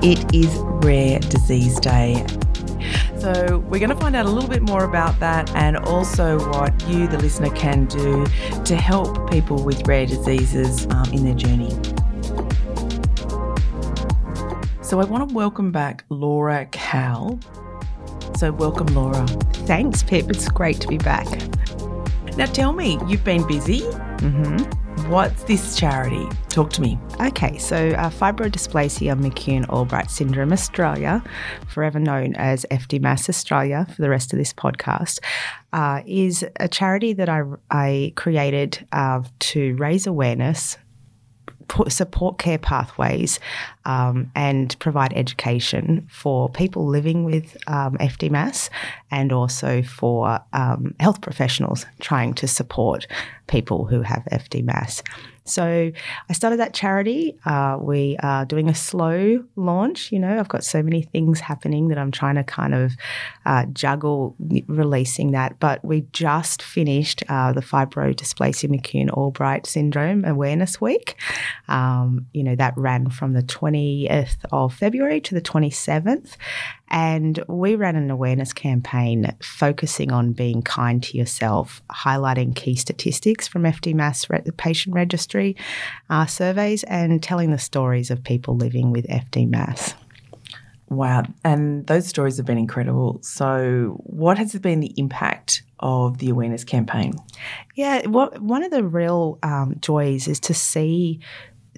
It is Rare Disease Day. So, we're going to find out a little bit more about that and also what you, the listener, can do to help people with rare diseases um, in their journey. So, I want to welcome back Laura Cal. So, welcome, Laura. Thanks, Pip. It's great to be back. Now, tell me, you've been busy. Mm-hmm. What's this charity? Talk to me. Okay, so uh, Fibrodysplasia McCune Albright Syndrome Australia, forever known as FDMAS Australia for the rest of this podcast, uh, is a charity that I, I created uh, to raise awareness support care pathways um, and provide education for people living with um, FDMAS and also for um, health professionals trying to support people who have FDMAS. So I started that charity. Uh, we are doing a slow launch. You know, I've got so many things happening that I'm trying to kind of uh, juggle releasing that. But we just finished uh, the Fibrodysplasia McCune Albright Syndrome Awareness Week. Um, you know, that ran from the 20th of February to the 27th. And we ran an awareness campaign focusing on being kind to yourself, highlighting key statistics from FDMAS re- patient registry uh, surveys, and telling the stories of people living with FDMAS. Wow. And those stories have been incredible. So, what has been the impact of the awareness campaign? Yeah, what, one of the real um, joys is to see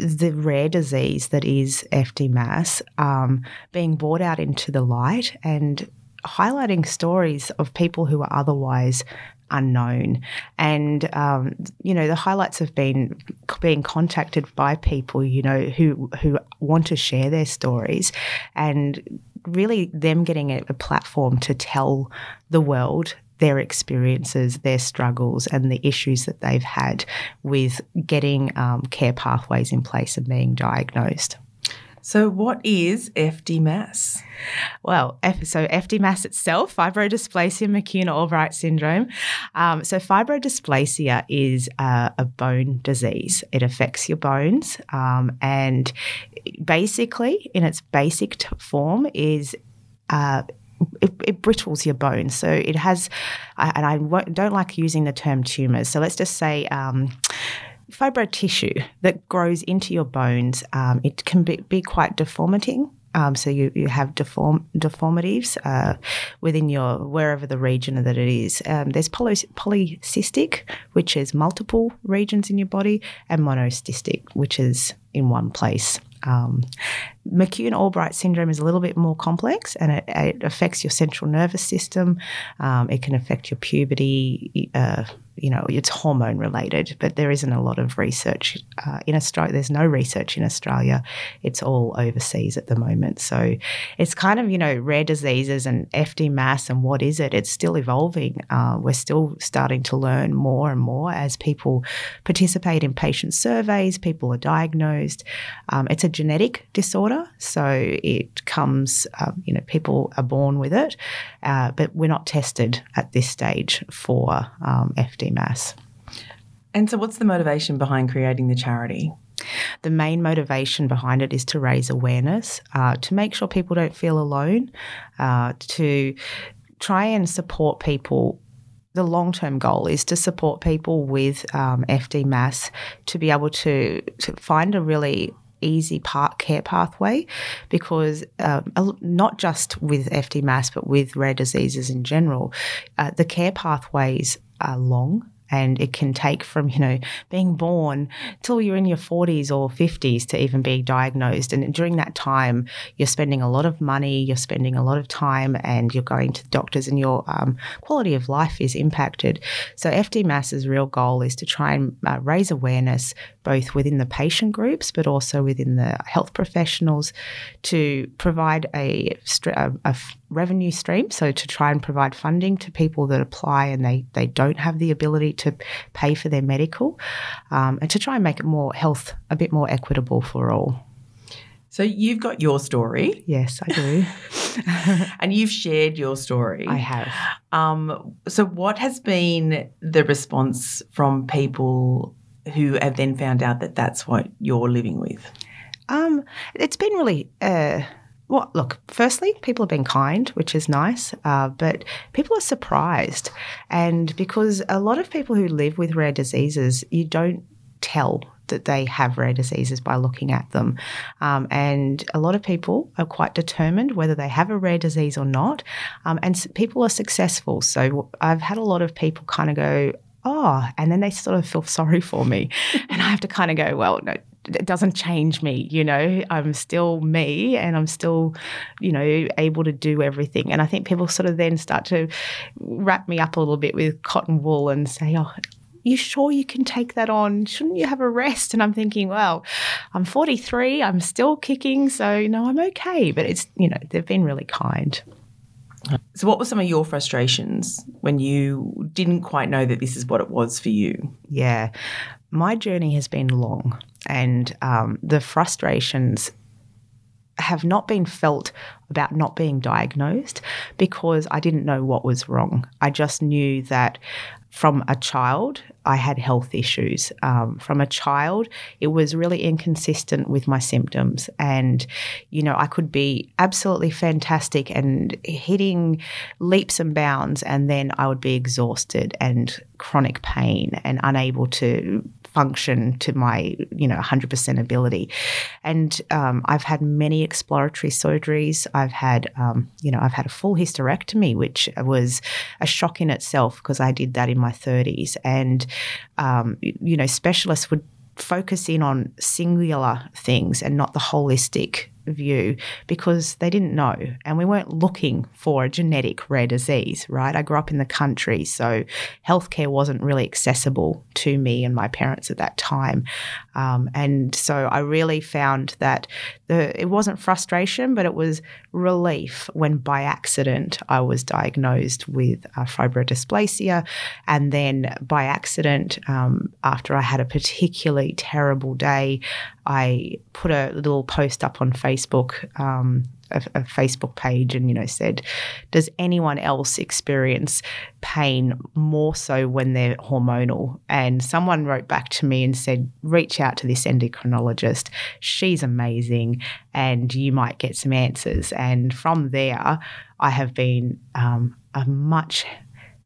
the rare disease that is FDMAS um, being brought out into the light and highlighting stories of people who are otherwise unknown. And um, you know, the highlights have been being contacted by people you know who who want to share their stories, and really them getting a, a platform to tell the world their experiences, their struggles, and the issues that they've had with getting um, care pathways in place and being diagnosed. So, what is FDMAS? Well, F- so FDMAS itself, fibrodysplasia McCune Albright syndrome. Um, so, fibrodysplasia is a, a, bone disease. It affects your bones, um, and basically, in its basic t- form, is uh, it, it, brittles your bones. So it has, and I don't like using the term tumors. So let's just say. Um, fibro tissue that grows into your bones, um, it can be, be quite deformating. Um, so you, you have deform, deformities uh, within your wherever the region that it is. Um, there's poly, polycystic, which is multiple regions in your body, and monocystic, which is in one place. Um, McCune Albright syndrome is a little bit more complex and it, it affects your central nervous system. Um, it can affect your puberty. Uh, you know, it's hormone related, but there isn't a lot of research uh, in Australia. There's no research in Australia. It's all overseas at the moment. So it's kind of, you know, rare diseases and FDMAS and what is it? It's still evolving. Uh, we're still starting to learn more and more as people participate in patient surveys, people are diagnosed. Um, it's a genetic disorder, so it comes, um, you know, people are born with it, uh, but we're not tested at this stage for um, FDMAS. And so, what's the motivation behind creating the charity? The main motivation behind it is to raise awareness, uh, to make sure people don't feel alone, uh, to try and support people the long term goal is to support people with um, FDMAS to be able to, to find a really easy part care pathway because um, not just with FDMAS but with rare diseases in general, uh, the care pathways are long and it can take from you know being born till you're in your 40s or 50s to even be diagnosed. And during that time you're spending a lot of money you're spending a lot of time and you're going to doctors and your um, quality of life is impacted. So FDMAS's real goal is to try and uh, raise awareness both within the patient groups but also within the health professionals to provide a, a, a revenue stream. So to try and provide funding to people that apply and they, they don't have the ability to pay for their medical, um, and to try and make it more health a bit more equitable for all. So you've got your story. Yes, I do. and you've shared your story. I have. Um, so what has been the response from people who have then found out that that's what you're living with? Um, it's been really uh, well, look, firstly, people have been kind, which is nice, uh, but people are surprised. And because a lot of people who live with rare diseases, you don't tell that they have rare diseases by looking at them. Um, and a lot of people are quite determined whether they have a rare disease or not. Um, and people are successful. So I've had a lot of people kind of go, oh, and then they sort of feel sorry for me. and I have to kind of go, well, no, it doesn't change me, you know. I'm still me and I'm still, you know, able to do everything. And I think people sort of then start to wrap me up a little bit with cotton wool and say, oh, you sure you can take that on? Shouldn't you have a rest? And I'm thinking, well, I'm 43, I'm still kicking, so you know, I'm okay. But it's, you know, they've been really kind. So, what were some of your frustrations when you didn't quite know that this is what it was for you? Yeah, my journey has been long, and um, the frustrations have not been felt about not being diagnosed because I didn't know what was wrong. I just knew that from a child, I had health issues. Um, from a child, it was really inconsistent with my symptoms. And, you know, I could be absolutely fantastic and hitting leaps and bounds, and then I would be exhausted and chronic pain and unable to function to my, you know, 100% ability. And um, I've had many exploratory surgeries. I've had, um, you know, I've had a full hysterectomy, which was a shock in itself because I did that in my 30s. And, um, you know, specialists would focus in on singular things and not the holistic view because they didn't know and we weren't looking for a genetic rare disease, right? I grew up in the country, so healthcare wasn't really accessible to me and my parents at that time. Um, and so I really found that the, it wasn't frustration, but it was relief when by accident I was diagnosed with uh, fibrodysplasia. And then by accident, um, after I had a particularly terrible day, I put a little post up on Facebook. Um, a, a, Facebook page and you know said, does anyone else experience pain more so when they're hormonal? And someone wrote back to me and said, reach out to this endocrinologist. She's amazing, and you might get some answers. And from there, I have been um, a much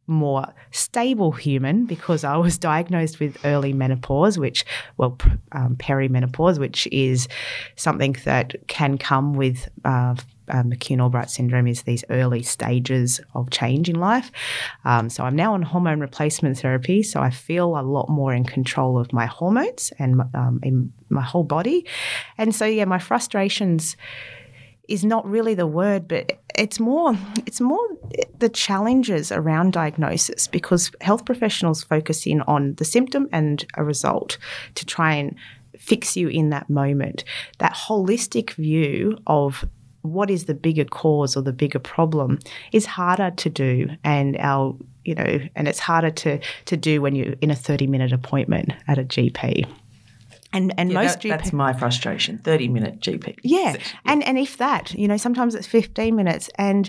more stable human because I was diagnosed with early menopause, which, well, um, perimenopause, which is something that can come with. Uh, uh, McCune-Albright syndrome is these early stages of change in life. Um, so I'm now on hormone replacement therapy, so I feel a lot more in control of my hormones and um, in my whole body. And so, yeah, my frustrations is not really the word, but it's more it's more the challenges around diagnosis because health professionals focus in on the symptom and a result to try and fix you in that moment. That holistic view of what is the bigger cause or the bigger problem is harder to do and our you know and it's harder to to do when you're in a 30 minute appointment at a GP. And and yeah, most that, GP, that's my frustration. Thirty minute GP. Yeah. and and if that, you know, sometimes it's fifteen minutes, and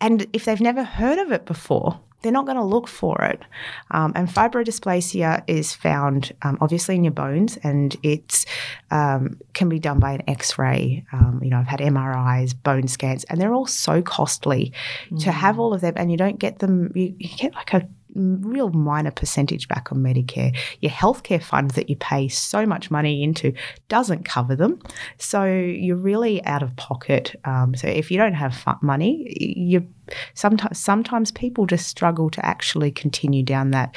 and if they've never heard of it before, they're not going to look for it. Um, and fibrodysplasia is found um, obviously in your bones, and it um, can be done by an X-ray. Um, you know, I've had MRIs, bone scans, and they're all so costly mm. to have all of them, and you don't get them. You, you get like a real minor percentage back on Medicare. Your healthcare fund that you pay so much money into doesn't cover them. So you're really out of pocket. Um, so if you don't have money, you sometimes sometimes people just struggle to actually continue down that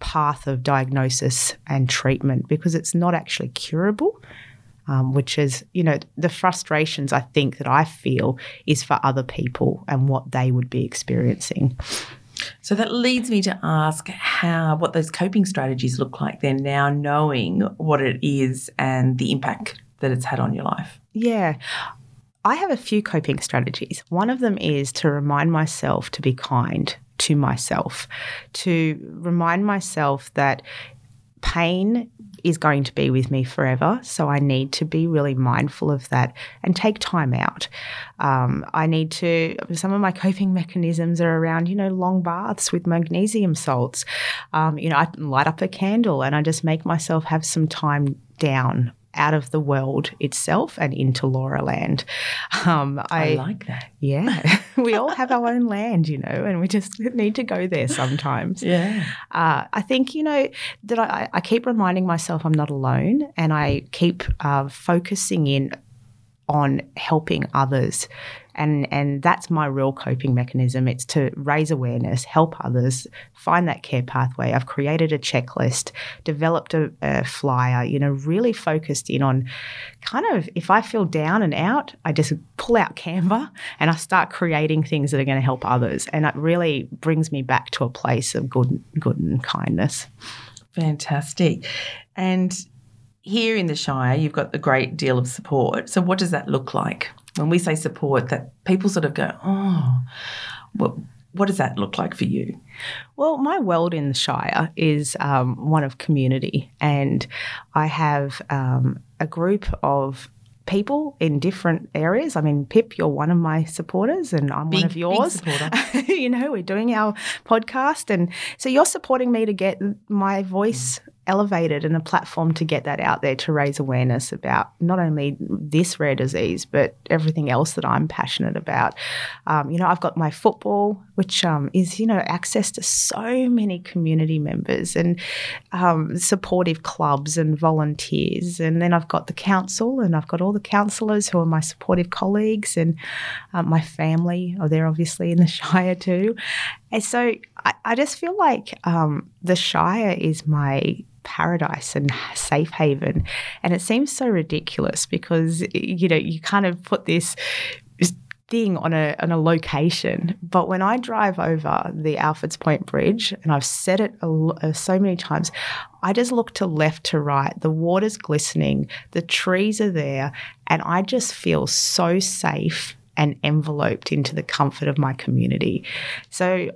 path of diagnosis and treatment because it's not actually curable. Um, which is, you know, the frustrations I think that I feel is for other people and what they would be experiencing. So that leads me to ask how what those coping strategies look like then now knowing what it is and the impact that it's had on your life. Yeah. I have a few coping strategies. One of them is to remind myself to be kind to myself, to remind myself that pain is going to be with me forever. So I need to be really mindful of that and take time out. Um, I need to, some of my coping mechanisms are around, you know, long baths with magnesium salts. Um, you know, I light up a candle and I just make myself have some time down out of the world itself and into Laura land. Um, I, I, like that. Yeah. we all have our own land, you know, and we just need to go there sometimes. Yeah. Uh, I think, you know, that I, I, keep reminding myself I'm not alone and I keep uh, focusing in on helping others and and that's my real coping mechanism. It's to raise awareness help others find that care pathway. I've created a checklist developed a, a, flyer you know really focused in on kind of if i feel down and out i just pull out canva and i start creating things that are going to help others. And it really brings me back to a place of good good and kindness. Fantastic. And here in the Shire, you've got a great deal of support. So, what does that look like? When we say support, that people sort of go, oh, what, what does that look like for you? Well, my world in the Shire is um, one of community, and I have um, a group of people in different areas. I mean, Pip, you're one of my supporters, and I'm big, one of yours. you know, we're doing our podcast, and so you're supporting me to get my voice elevated and a platform to get that out there to raise awareness about not only this rare disease but everything else that I'm passionate about. Um, you know, I've got my football, which um, is you know access to so many community members and um, supportive clubs and volunteers, and then I've got the council and I've got all the councillors who are my supportive colleagues and uh, my family are there obviously in the Shire too. And so I, I just feel like um, the Shire is my paradise and safe haven. And it seems so ridiculous because, you know, you kind of put this thing on a on a location. But when I drive over the Alfords Point Bridge, and I've said it uh, so many times, I just look to left to right. The water's glistening, the trees are there, and I just feel so safe and enveloped into the comfort of my community. So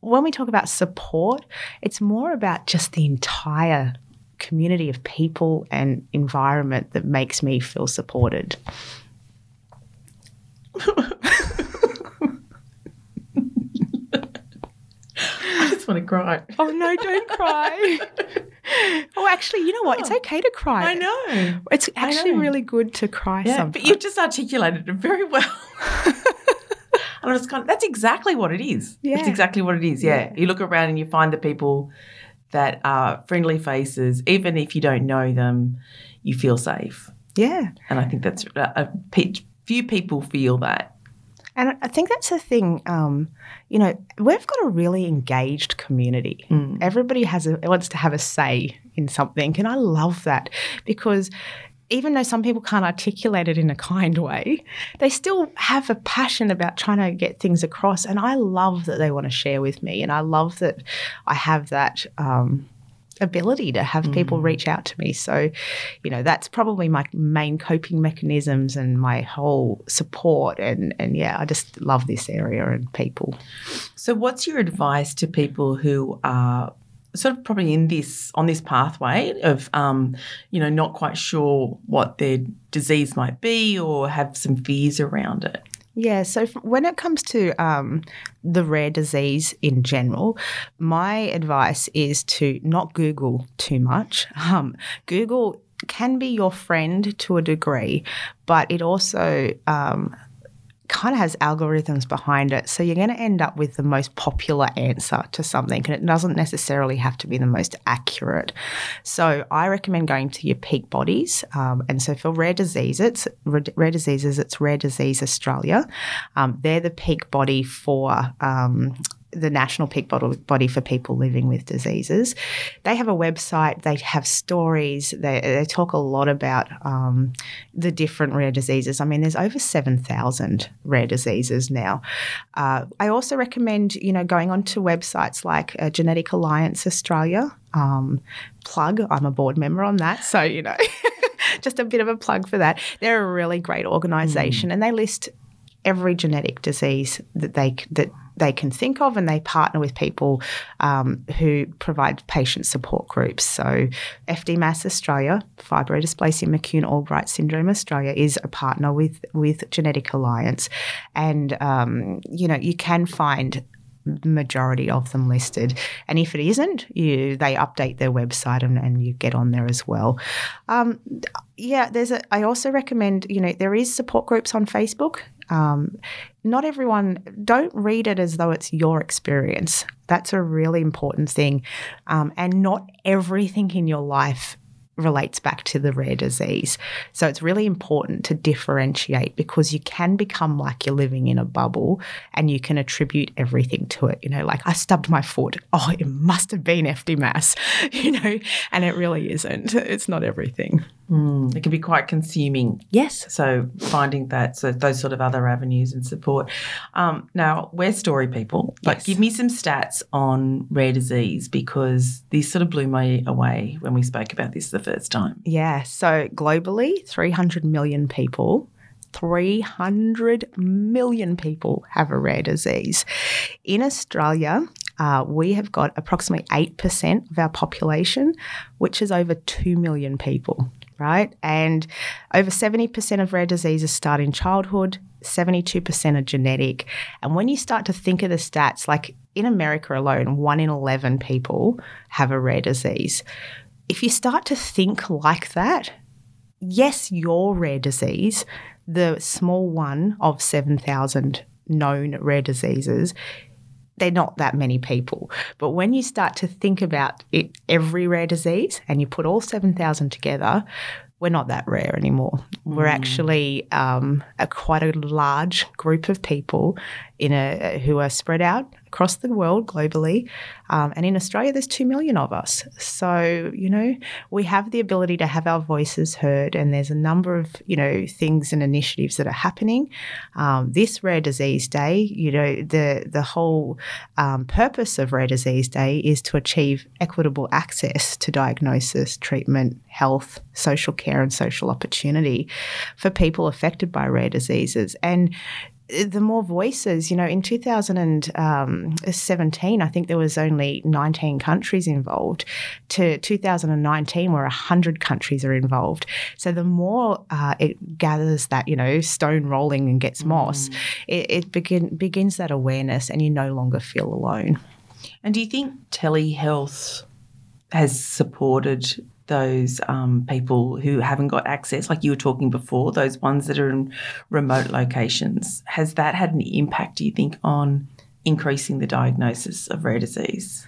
when we talk about support, it's more about just the entire community of people and environment that makes me feel supported. I just want to cry. Oh no, don't cry. oh, actually, you know what? Oh, it's okay to cry. I know. It's actually know. really good to cry yeah, sometimes. But you just articulated it very well. And I was kind of, that's exactly what it is. Yeah. It's exactly what it is. Yeah. yeah. You look around and you find the people that are friendly faces, even if you don't know them, you feel safe. Yeah. And I think that's a, a few people feel that. And I think that's the thing. Um, you know, we've got a really engaged community. Mm. Everybody has a, wants to have a say in something, and I love that because even though some people can't articulate it in a kind way, they still have a passion about trying to get things across. And I love that they want to share with me. And I love that I have that. Um, ability to have people mm. reach out to me. So, you know, that's probably my main coping mechanisms and my whole support. And, and yeah, I just love this area and people. So, what's your advice to people who are sort of probably in this on this pathway of um, you know not quite sure what their disease might be or have some fears around it yeah, so when it comes to um, the rare disease in general, my advice is to not Google too much. Um, Google can be your friend to a degree, but it also um, kind of has algorithms behind it. So you're going to end up with the most popular answer to something, and it doesn't necessarily have to be the most accurate. So I recommend going to your peak bodies. Um, and so for rare diseases, rare diseases, it's Rare Disease Australia. Um, they're the peak body for um, the National Peak Body for people living with diseases. They have a website, they have stories, they, they talk a lot about um, the different rare diseases. I mean, there's over 7,000 rare diseases now. Uh, I also recommend, you know, going onto websites like uh, Genetic Alliance Australia. Um, plug, I'm a board member on that. So, you know, just a bit of a plug for that. They're a really great organisation mm. and they list every genetic disease that they that they can think of, and they partner with people um, who provide patient support groups. So, FDMAS Australia, Fibrodysplasia McCune Albright Syndrome Australia, is a partner with with Genetic Alliance, and um, you know you can find majority of them listed. And if it isn't, you they update their website and, and you get on there as well. Um, yeah, there's a. I also recommend you know there is support groups on Facebook. Um, not everyone don't read it as though it's your experience. That's a really important thing, um, and not everything in your life relates back to the rare disease. So it's really important to differentiate because you can become like you're living in a bubble and you can attribute everything to it. You know, like I stubbed my foot. Oh, it must have been FDMAS, you know, and it really isn't. It's not everything. Mm, it can be quite consuming. Yes. So finding that, so those sort of other avenues and support. Um, now, we're story people. Like, Yes. give me some stats on rare disease because this sort of blew me away when we spoke about this the first time. Yeah. So globally, 300 million people. 300 million people have a rare disease. In Australia, uh, we have got approximately 8% of our population, which is over 2 million people, right? And over 70% of rare diseases start in childhood, 72% are genetic. And when you start to think of the stats, like in America alone, 1 in 11 people have a rare disease. If you start to think like that, yes, your rare disease, the small one of 7,000 known rare diseases, they're not that many people. But when you start to think about it, every rare disease, and you put all 7,000 together, we're not that rare anymore. We're actually um, a quite a large group of people in a who are spread out across the world globally, um, and in Australia, there's two million of us. So you know we have the ability to have our voices heard, and there's a number of you know things and initiatives that are happening. Um, this Rare Disease Day, you know the the whole um, purpose of Rare Disease Day is to achieve equitable access to diagnosis, treatment, health, social care, and social opportunity for people affected by rare diseases. And the more voices, you know, in 2017, I think there was only 19 countries involved. To 2019, where 100 countries are involved. So the more uh, it gathers that, you know, stone rolling and gets moss, it, it begin, begins that awareness, and you no longer feel alone. And do you think telehealth has supported those um, people who haven't got access, like you were talking before, those ones that are in remote locations? Has that had an impact, do you think, on increasing the diagnosis of rare disease?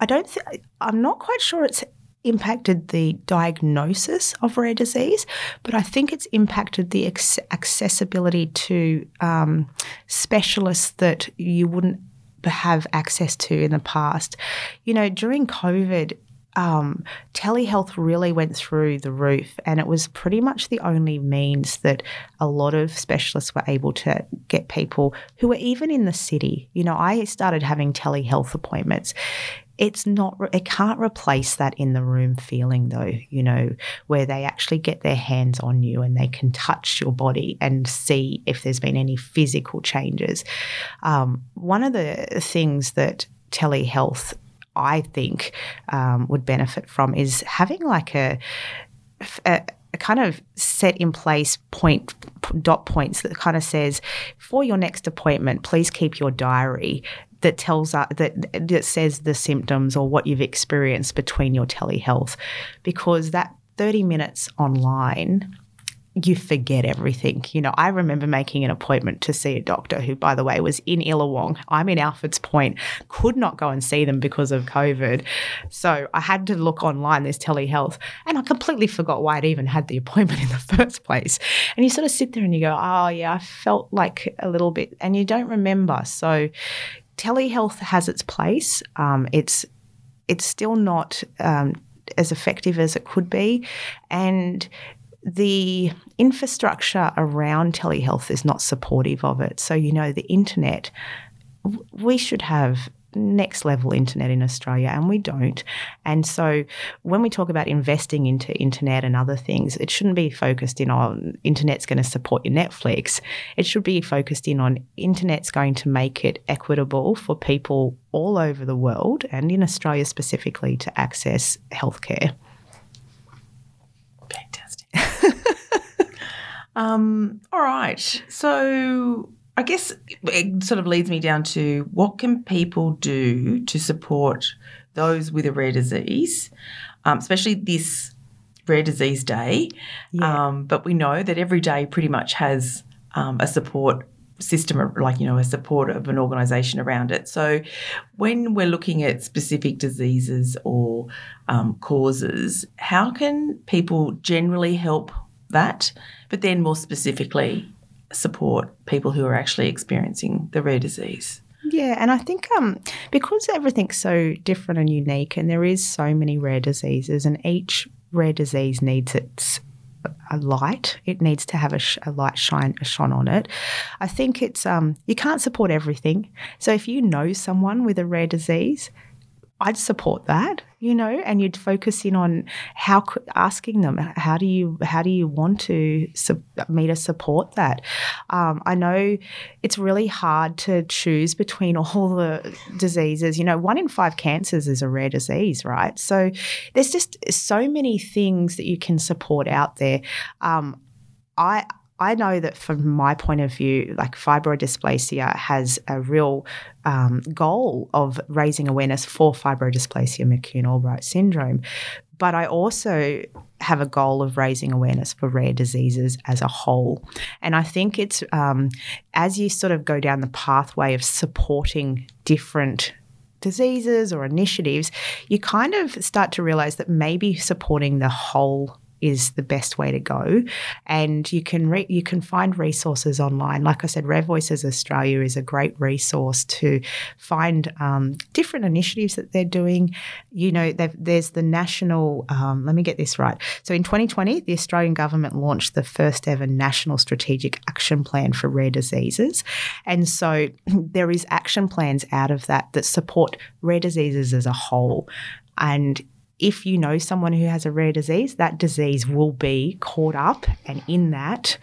I don't. Th- I'm not quite sure it's impacted the diagnosis of rare disease, but I think it's impacted the accessibility to um, specialists that you wouldn't have access to in the past. You know, during COVID. Um, telehealth really went through the roof, and it was pretty much the only means that a lot of specialists were able to get people who were even in the city. You know, I started having telehealth appointments it's not it can't replace that in the room feeling though you know where they actually get their hands on you and they can touch your body and see if there's been any physical changes um, one of the things that telehealth i think um, would benefit from is having like a, a kind of set in place point dot points that kind of says for your next appointment please keep your diary that tells us that that says the symptoms or what you've experienced between your telehealth. Because that 30 minutes online you forget everything. You know, I remember making an appointment to see a doctor who, by the way, was in Illawong. I'm in Alfords Point, could not go and see them because of COVID. So I had to look online, there's telehealth, and I completely forgot why I'd even had the appointment in the first place. And you sort of sit there and you go, oh, yeah, I felt like a little bit, and you don't remember. So telehealth has its place. Um, it's it's still not um, as effective as it could be, and the infrastructure around telehealth is not supportive of it. So you know the internet, we should have next level internet in Australia and we don't. And so when we talk about investing into internet and other things, it shouldn't be focused in on internet's going to support your Netflix. It should be focused in on internet's going to make it equitable for people all over the world and in Australia specifically to access healthcare. Um, all right. So I guess it sort of leads me down to what can people do to support those with a rare disease, um, especially this Rare Disease Day. Yeah. Um, but we know that every day pretty much has um, a support system, like, you know, a support of an organisation around it. So when we're looking at specific diseases or um, causes, how can people generally help that? But then more specifically, support people who are actually experiencing the rare disease. Yeah, and I think um, because everything's so different and unique, and there is so many rare diseases, and each rare disease needs its a light. It needs to have a, sh- a light shine a shone on it. I think it's um, you can't support everything. So if you know someone with a rare disease, I'd support that, you know, and you'd focus in on how asking them how do you how do you want to me to support that. Um, I know it's really hard to choose between all the diseases. You know, one in five cancers is a rare disease, right? So there's just so many things that you can support out there. Um, I I know that from my point of view, like fibroid dysplasia has a real um, goal of raising awareness for fibroid dysplasia McCune-Albright syndrome. But I also have a goal of raising awareness for rare diseases as a whole. And I think it's um, as you sort of go down the pathway of supporting different diseases or initiatives, you kind of start to realize that maybe supporting the whole is the best way to go. And you can re- you can find resources online. Like I said, Rare Voices Australia is a great resource to find um, different initiatives that they're doing. You know, there's the national. Um, let me get this right. So in 2020, the Australian government launched the first ever national strategic action plan for rare diseases, and so there is action plans out of that that support rare diseases as a whole. And if you know someone who has a rare disease, that disease will be caught up and in that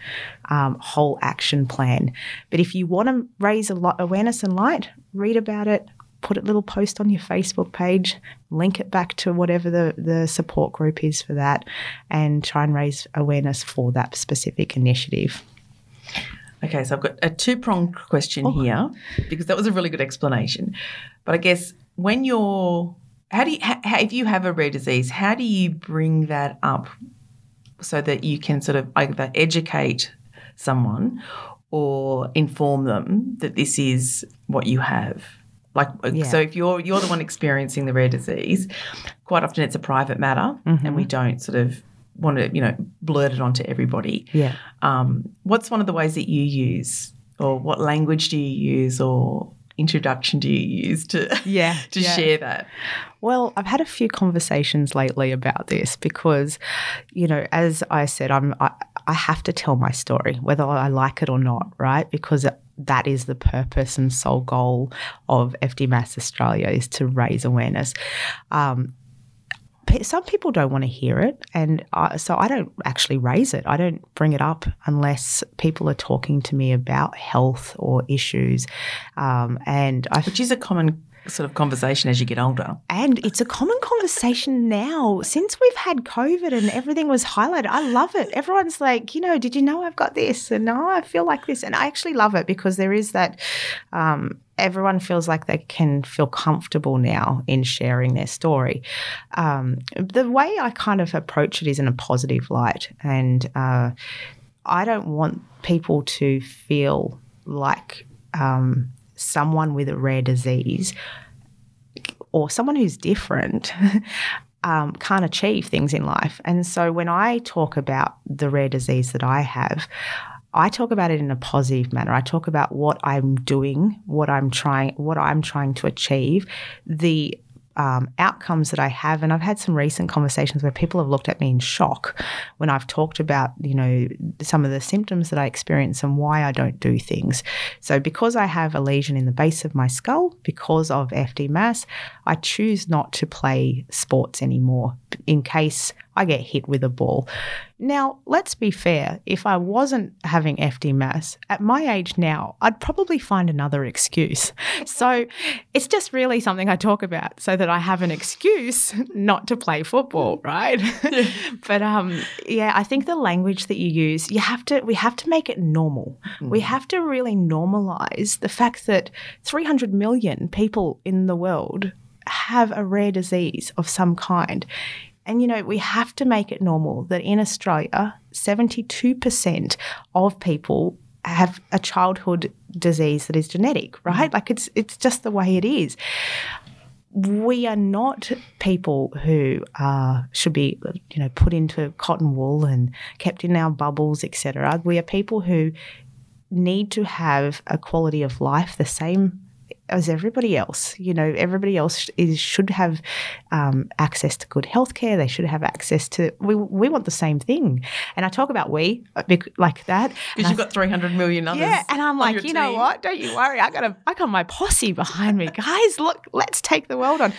um, whole action plan. But if you want to raise a lot awareness and light, read about it, put a little post on your Facebook page, link it back to whatever the, the support group is for that, and try and raise awareness for that specific initiative. Okay, so I've got a two pronged question oh. here because that was a really good explanation. But I guess when you're how do you, how, if you have a rare disease, how do you bring that up so that you can sort of either educate someone or inform them that this is what you have? Like, uh, yeah. so if you're you're the one experiencing the rare disease, quite often it's a private matter, mm-hmm. and we don't sort of want to, you know, blurt it onto everybody. Yeah. Um, what's one of the ways that you use, or what language do you use, or introduction do you use to yeah to yeah. share that? Well, I've had a few conversations lately about this because, you know, as I said, I'm I, I have to tell my story whether I like it or not, right? Because that is the purpose and sole goal of FDMAS Australia is to raise awareness. Um, some people don't want to hear it, and I, so I don't actually raise it. I don't bring it up unless people are talking to me about health or issues. Um, and I, which is a common sort of conversation as you get older. And it's a common conversation now since we've had COVID and everything was highlighted. I love it. Everyone's like, you know, did you know I've got this? And now I feel like this. And I actually love it because there is that um, everyone feels like they can feel comfortable now in sharing their story. Um, the way I kind of approach it is in a positive light, and uh, I don't want people to feel like um, someone with a rare disease or someone who's different. Um, can't achieve things in life. And so when I talk about the rare disease that I have, I talk about it in a positive manner. I talk about what I'm doing, what I'm trying, what I'm trying to achieve, the um, outcomes that I have. And I've had some recent conversations where people have looked at me in shock when I've talked about, you know, some of the symptoms that I experience and why I don't do things. So, because I have a lesion in the base of my skull, because of FDMAS, I choose not to play sports anymore in case I get hit with a ball. Now, let's be fair. If I wasn't having FDMAS at my age now, I'd probably find another excuse. So it's just really something I talk about so that I have an excuse not to play football, right? but um, yeah, I think the language that you use, you have to, we have to make it normal. Mm. We have to really normalize the fact that 300 million people in the world have a rare disease of some kind. And, you know, we have to make it normal that in Australia, 72% of people have a childhood disease that is genetic, right? Mm. Like it's it's just the way it is. We are not people who uh, should be, you know, put into cotton wool and kept in our bubbles, etc. We are people who need to have a quality of life the same as everybody else. You know, everybody else is should have um, access to good healthcare. They should have access to. We, we want the same thing. And I talk about we uh, like that because you've got three hundred million others. Yeah, and I'm like, you team. know what? Don't you worry. I got a I got my posse behind me, guys. Look, let's take the world on.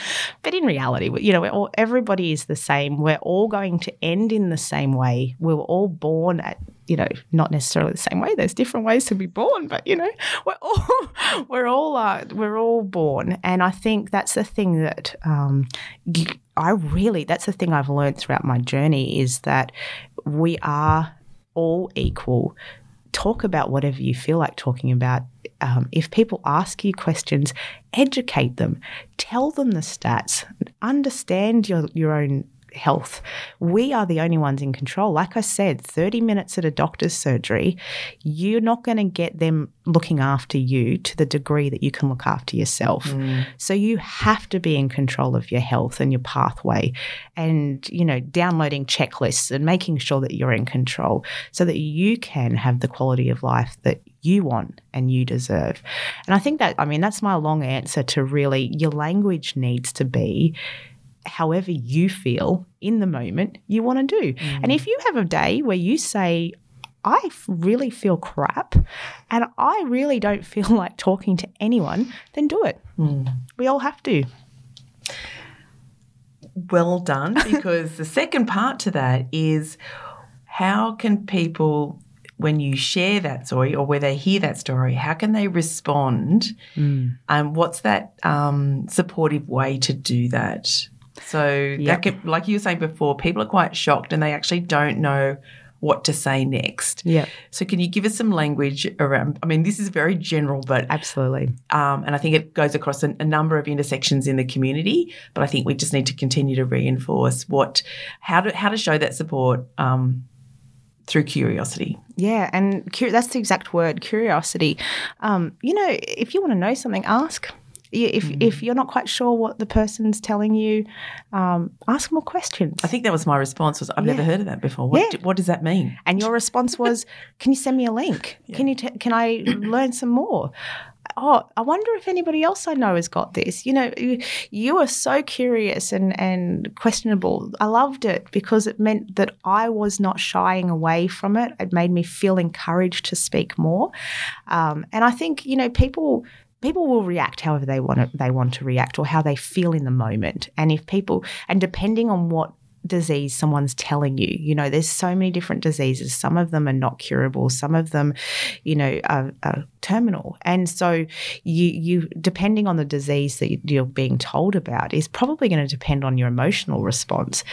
But in reality, you know, all, everybody is the same. We're all going to end in the same way. We were all born at you know, not necessarily the same way. There's different ways to be born, but you know, we're all we're all uh, we're all born, and I think that's the thing that um, I really that's the thing I've learned throughout my journey is that we are all equal. Talk about whatever you feel like talking about. Um, if people ask you questions, educate them, tell them the stats, understand your your own health. We are the only ones in control. Like I said, 30 minutes at a doctor's surgery, you're not going to get them looking after you to the degree that you can look after yourself. Mm. So you have to be in control of your health and your pathway and, you know, downloading checklists and making sure that you're in control so that you can have the quality of life that you want and you deserve. And I think that, I mean, that's my long answer to really your language needs to be however you feel in the moment you want to do. Mm. And if you have a day where you say, I really feel crap and I really don't feel like talking to anyone, then do it. Mm. We all have to. Well done, because the second part to that is how can people when you share that story or where they hear that story, how can they respond? Mm. And what's that um, supportive way to do that? So yep. that could, like you were saying before, people are quite shocked and they actually don't know what to say next. Yeah. So can you give us some language around? I mean, this is very general, but absolutely. Um, and I think it goes across a, a, number of intersections in the community. But I think we just need to continue to reinforce what, how to how to show that support. Um, through curiosity. Yeah, and cu- that's the exact word, curiosity. Um, you know, if you want to know something, ask if mm. if you're not quite sure what the person's telling you, um, ask more questions. I think that was my response. Was I've yeah. never heard of that before. What, yeah. what does that mean? And your response was, "Can you send me a link? Yeah. Can you t- can I learn some more?" Oh, I wonder if anybody else I know has got this. You know, you, you are so curious and, and questionable. I loved it because it meant that I was not shying away from it. It made me feel encouraged to speak more. Um, and I think, you know, people people will react however they want to, they want to react or how they feel in the moment. And if people and depending on what disease someone's telling you. You know, there's so many different diseases. Some of them are not curable. Some of them, you know, are, are terminal. And so you, you, depending on the disease that you're being told about, is probably going to depend on your emotional response.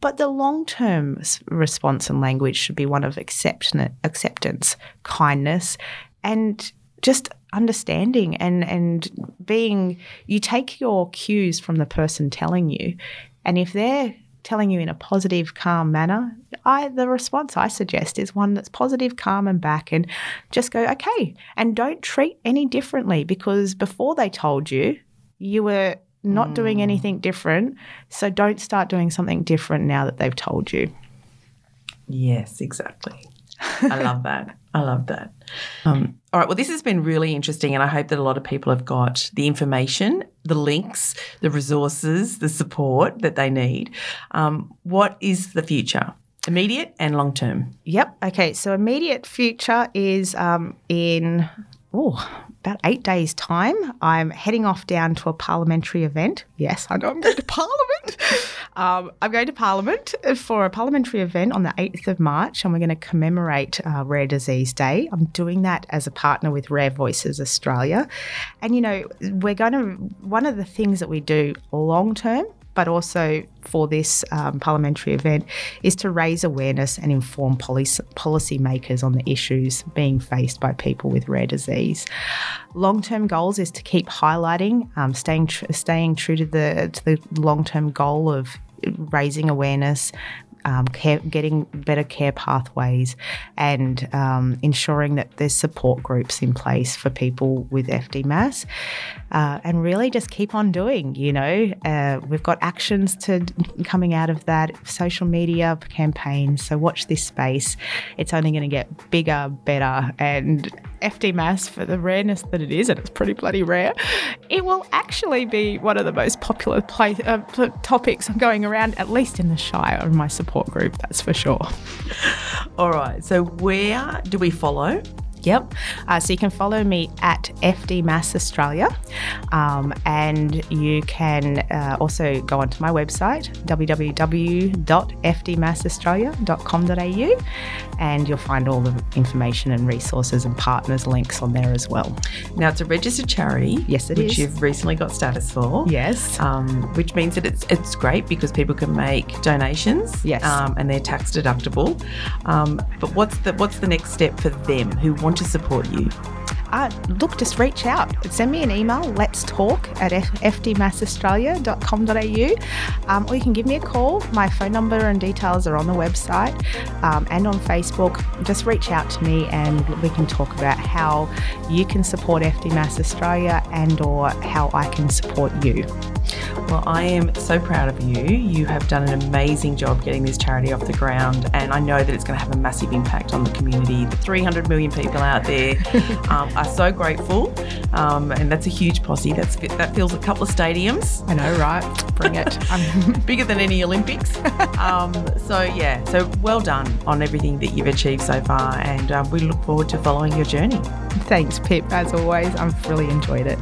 But the long term response and language should be one of acceptance, kindness, and just understanding and and being you take your cues from the person telling you and if they're telling you in a positive calm manner i the response i suggest is one that's positive calm and back and just go okay and don't treat any differently because before they told you you were not mm. doing anything different so don't start doing something different now that they've told you yes exactly i love that i love that um, all right. Well, this has been really interesting, and I hope that a lot of people have got the information, the links, the resources, the support that they need. Um, what is the future? Immediate and long term. Yep. Okay. So immediate future is um, in oh about eight days' time, I'm heading off down to a parliamentary event. Yes, I know I'm going to Parliament. Um, I'm going to Parliament for a parliamentary event on the 8th of March, and we're going to commemorate uh, Rare Disease Day. I'm doing that as a partner with Rare Voices Australia. And, you know, we're going to, one of the things that we do long term but also for this um, parliamentary event is to raise awareness and inform policy, policymakers on the issues being faced by people with rare disease. Long term goals is to keep highlighting, um, staying tr- staying true to the to the long term goal of raising awareness, um, care, getting better care pathways, and um, ensuring that there's support groups in place for people with FDMAS, uh, and really just keep on doing. You know, uh, we've got actions to coming out of that social media campaigns. So watch this space; it's only going to get bigger, better, and FDMAS for the rareness that it is, and it's pretty bloody rare, it will actually be one of the most popular play, uh, topics going around, at least in the Shire of my support group, that's for sure. All right, so where do we follow? Yep. Uh, so you can follow me at FDMAS Australia, um, and you can uh, also go onto my website www.fdmasaustralia.com.au, and you'll find all the information and resources and partners links on there as well. Now it's a registered charity. Yes, it which is. you've recently got status for. Yes. Um, which means that it's it's great because people can make donations. Yes. Um, and they're tax deductible. Um, but what's the what's the next step for them who want to support you? Uh, look, just reach out. Send me an email, let's talk at fdmasaustralia.com.au, um, or you can give me a call. My phone number and details are on the website um, and on Facebook. Just reach out to me and we can talk about how you can support FDMAS Australia and or how I can support you. Well, I am so proud of you. You have done an amazing job getting this charity off the ground, and I know that it's going to have a massive impact on the community. The 300 million people out there um, are so grateful, um, and that's a huge posse. That's that fills a couple of stadiums. I know, right? Bring it. I'm bigger than any Olympics. Um, so yeah, so well done on everything that you've achieved so far, and um, we look forward to following your journey. Thanks, Pip. As always, I've really enjoyed it.